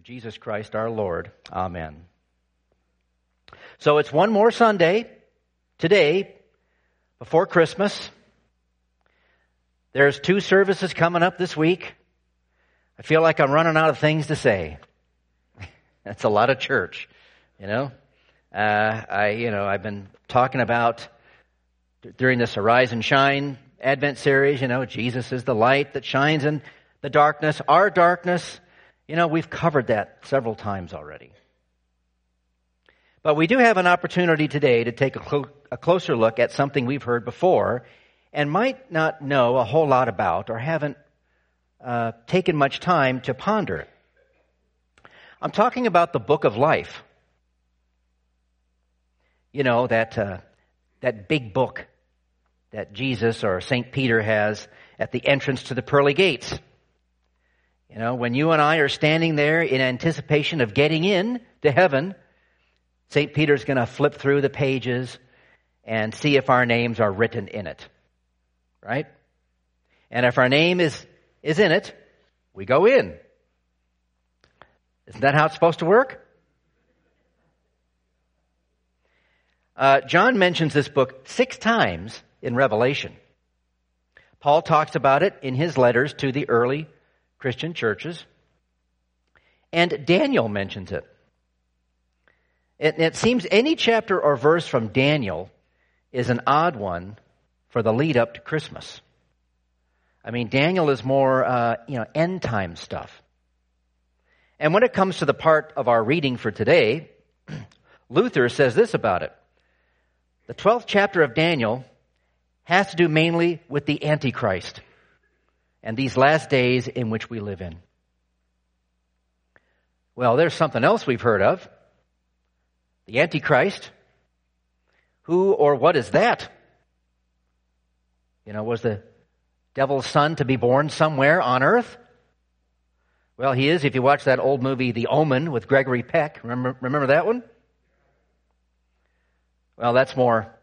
through Jesus Christ our Lord. Amen. So it's one more Sunday today before Christmas. There's two services coming up this week. I feel like I'm running out of things to say. That's a lot of church, you know. Uh, I, you know, I've been talking about during this Arise and Shine Advent series, you know, Jesus is the light that shines in the darkness, our darkness. You know, we've covered that several times already. But we do have an opportunity today to take a, cl- a closer look at something we've heard before and might not know a whole lot about or haven't uh, taken much time to ponder. I'm talking about the book of life. You know, that, uh, that big book that Jesus or St. Peter has at the entrance to the pearly gates. You know, when you and I are standing there in anticipation of getting in to heaven, St. Peter's going to flip through the pages and see if our names are written in it. Right? And if our name is, is in it, we go in. Isn't that how it's supposed to work? Uh, John mentions this book six times in Revelation. Paul talks about it in his letters to the early Christian churches. And Daniel mentions it. It, it seems any chapter or verse from Daniel is an odd one for the lead up to Christmas. I mean, Daniel is more, uh, you know, end time stuff. And when it comes to the part of our reading for today, Luther says this about it. The 12th chapter of Daniel has to do mainly with the Antichrist and these last days in which we live in. Well, there's something else we've heard of. The Antichrist. Who or what is that? You know, was the devil's son to be born somewhere on earth? Well, he is if you watch that old movie, The Omen, with Gregory Peck. Remember, remember that one? Well, that's more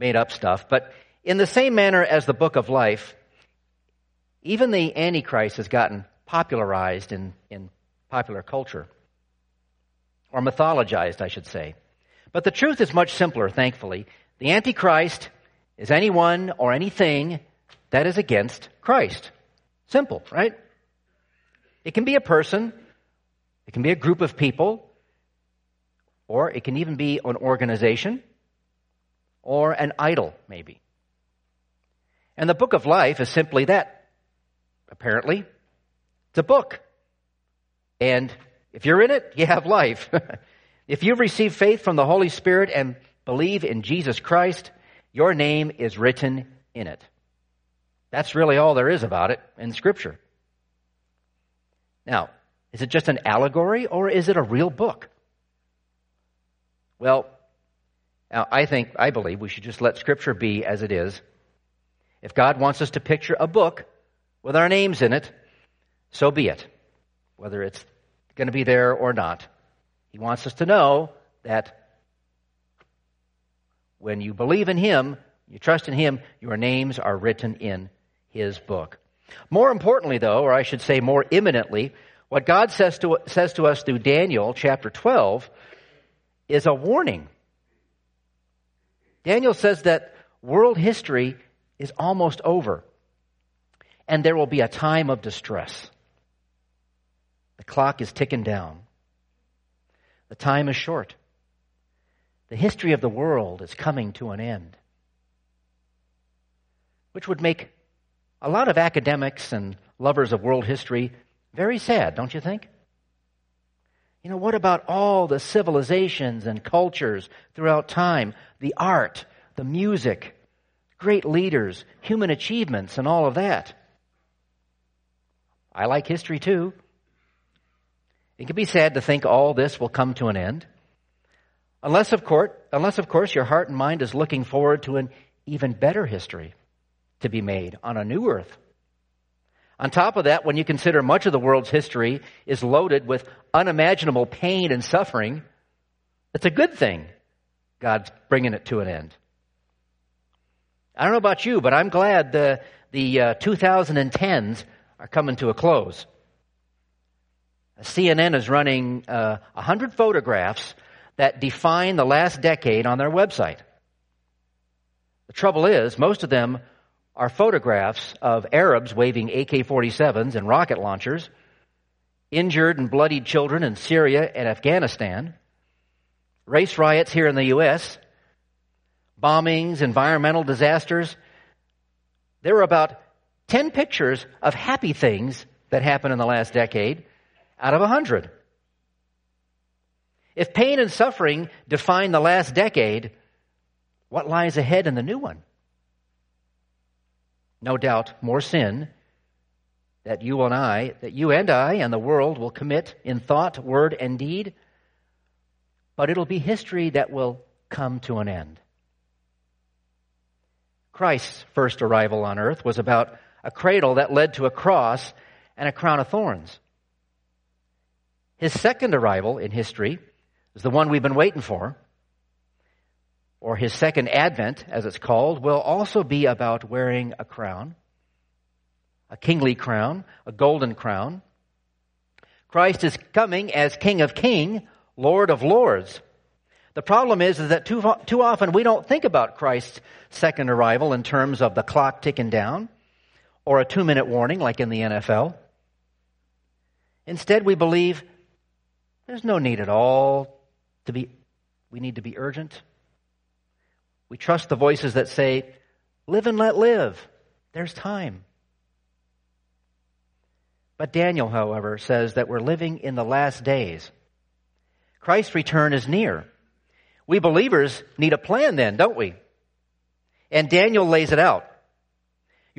made up stuff. But in the same manner as the book of life, even the Antichrist has gotten popularized in, in popular culture, or mythologized, I should say. But the truth is much simpler, thankfully. The Antichrist is anyone or anything that is against Christ. Simple, right? It can be a person, it can be a group of people, or it can even be an organization, or an idol, maybe. And the book of life is simply that. Apparently, it's a book. And if you're in it, you have life. if you've received faith from the Holy Spirit and believe in Jesus Christ, your name is written in it. That's really all there is about it in Scripture. Now, is it just an allegory or is it a real book? Well, I think, I believe we should just let Scripture be as it is if God wants us to picture a book with our names in it, so be it. Whether it's going to be there or not. He wants us to know that when you believe in Him, you trust in Him, your names are written in His book. More importantly, though, or I should say more imminently, what God says to, says to us through Daniel chapter 12 is a warning. Daniel says that world history is almost over. And there will be a time of distress. The clock is ticking down. The time is short. The history of the world is coming to an end. Which would make a lot of academics and lovers of world history very sad, don't you think? You know, what about all the civilizations and cultures throughout time? The art, the music, great leaders, human achievements, and all of that. I like history too. It can be sad to think all this will come to an end. Unless of course, unless of course your heart and mind is looking forward to an even better history to be made on a new earth. On top of that, when you consider much of the world's history is loaded with unimaginable pain and suffering, it's a good thing God's bringing it to an end. I don't know about you, but I'm glad the, the uh, 2010s are coming to a close. CNN is running uh, 100 photographs that define the last decade on their website. The trouble is, most of them are photographs of Arabs waving AK 47s and rocket launchers, injured and bloodied children in Syria and Afghanistan, race riots here in the U.S., bombings, environmental disasters. There were about 10 pictures of happy things that happened in the last decade out of 100. If pain and suffering define the last decade, what lies ahead in the new one? No doubt, more sin that you and I, that you and I and the world will commit in thought, word, and deed, but it'll be history that will come to an end. Christ's first arrival on earth was about a cradle that led to a cross and a crown of thorns. His second arrival in history is the one we've been waiting for, or his second advent, as it's called, will also be about wearing a crown, a kingly crown, a golden crown. Christ is coming as King of King, Lord of Lords. The problem is, is that too, too often we don't think about Christ's second arrival in terms of the clock ticking down or a two minute warning like in the NFL. Instead, we believe there's no need at all to be, we need to be urgent. We trust the voices that say, live and let live. There's time. But Daniel, however, says that we're living in the last days. Christ's return is near. We believers need a plan then, don't we? And Daniel lays it out.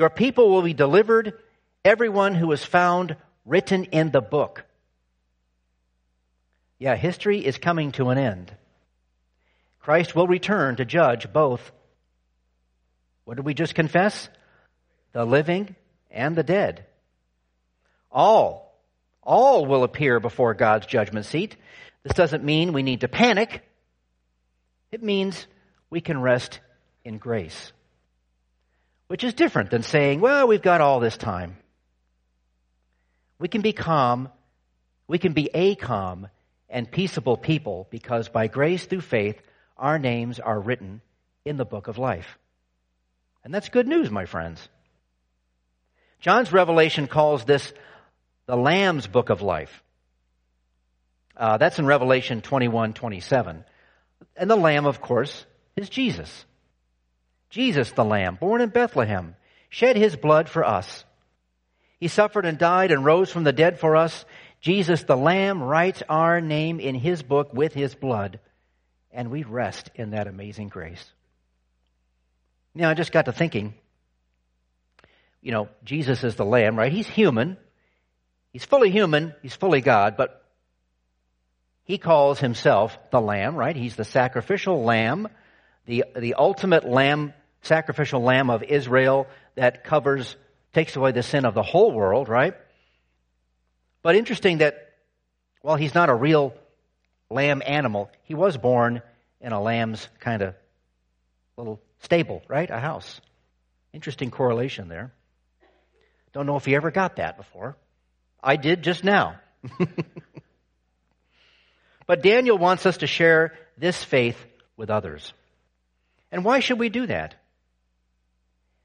Your people will be delivered, everyone who is found written in the book. Yeah, history is coming to an end. Christ will return to judge both. What did we just confess? The living and the dead. All, all will appear before God's judgment seat. This doesn't mean we need to panic. It means we can rest in grace. Which is different than saying, well, we've got all this time. We can be calm, we can be a calm and peaceable people because by grace through faith, our names are written in the book of life. And that's good news, my friends. John's revelation calls this the Lamb's book of life. Uh, that's in Revelation 21 27. And the Lamb, of course, is Jesus. Jesus, the Lamb, born in Bethlehem, shed his blood for us. He suffered and died and rose from the dead for us. Jesus, the Lamb, writes our name in his book with his blood, and we rest in that amazing grace. Now, I just got to thinking, you know, Jesus is the Lamb, right? He's human. He's fully human. He's fully God, but he calls himself the Lamb, right? He's the sacrificial Lamb, the, the ultimate Lamb, sacrificial Lamb of Israel that covers, takes away the sin of the whole world, right? But interesting that while he's not a real lamb animal, he was born in a lamb's kind of little stable, right? A house. Interesting correlation there. Don't know if he ever got that before. I did just now. but Daniel wants us to share this faith with others. And why should we do that?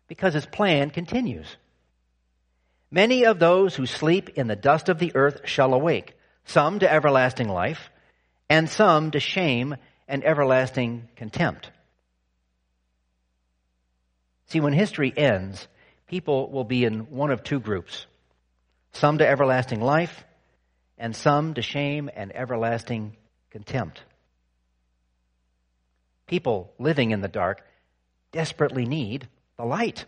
Because his plan continues. Many of those who sleep in the dust of the earth shall awake, some to everlasting life, and some to shame and everlasting contempt. See, when history ends, people will be in one of two groups some to everlasting life, and some to shame and everlasting contempt. People living in the dark desperately need the light.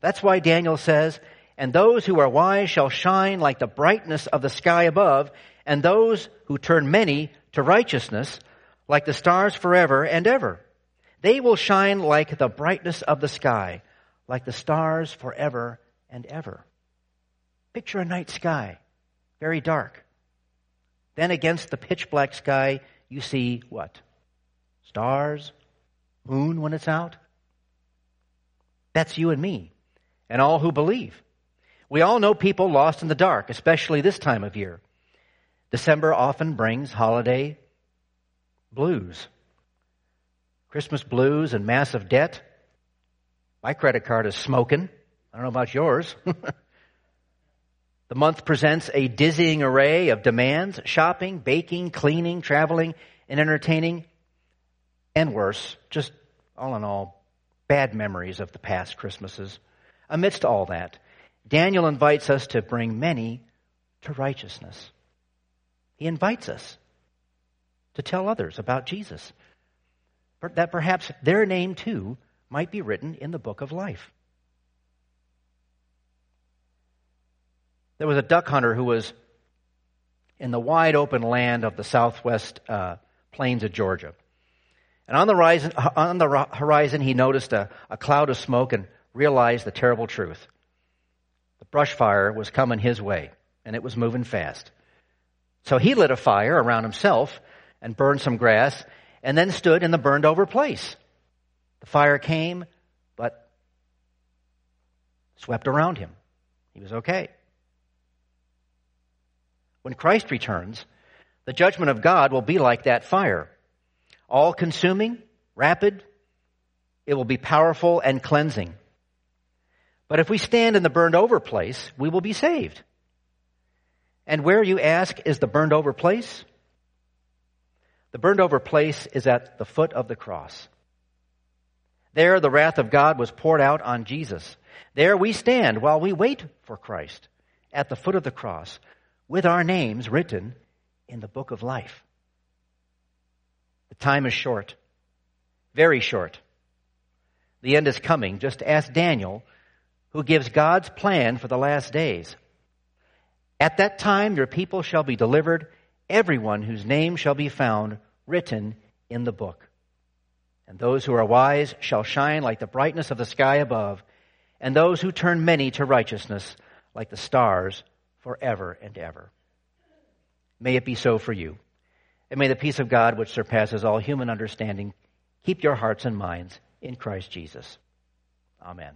That's why Daniel says, and those who are wise shall shine like the brightness of the sky above, and those who turn many to righteousness like the stars forever and ever. They will shine like the brightness of the sky, like the stars forever and ever. Picture a night sky, very dark. Then against the pitch black sky, you see what? Stars, moon when it's out. That's you and me and all who believe. We all know people lost in the dark, especially this time of year. December often brings holiday blues. Christmas blues and massive debt. My credit card is smoking. I don't know about yours. the month presents a dizzying array of demands shopping, baking, cleaning, traveling, and entertaining. And worse, just all in all, bad memories of the past Christmases. Amidst all that, Daniel invites us to bring many to righteousness. He invites us to tell others about Jesus, that perhaps their name too might be written in the book of life. There was a duck hunter who was in the wide open land of the southwest uh, plains of Georgia. And on the horizon, on the horizon he noticed a, a cloud of smoke and realized the terrible truth. The brush fire was coming his way, and it was moving fast. So he lit a fire around himself and burned some grass, and then stood in the burned over place. The fire came, but swept around him. He was okay. When Christ returns, the judgment of God will be like that fire all consuming, rapid. It will be powerful and cleansing. But if we stand in the burned over place, we will be saved. And where, you ask, is the burned over place? The burned over place is at the foot of the cross. There, the wrath of God was poured out on Jesus. There we stand while we wait for Christ at the foot of the cross with our names written in the book of life. The time is short, very short. The end is coming. Just ask Daniel, who gives God's plan for the last days. At that time, your people shall be delivered, everyone whose name shall be found written in the book. And those who are wise shall shine like the brightness of the sky above, and those who turn many to righteousness like the stars forever and ever. May it be so for you. And may the peace of God, which surpasses all human understanding, keep your hearts and minds in Christ Jesus. Amen.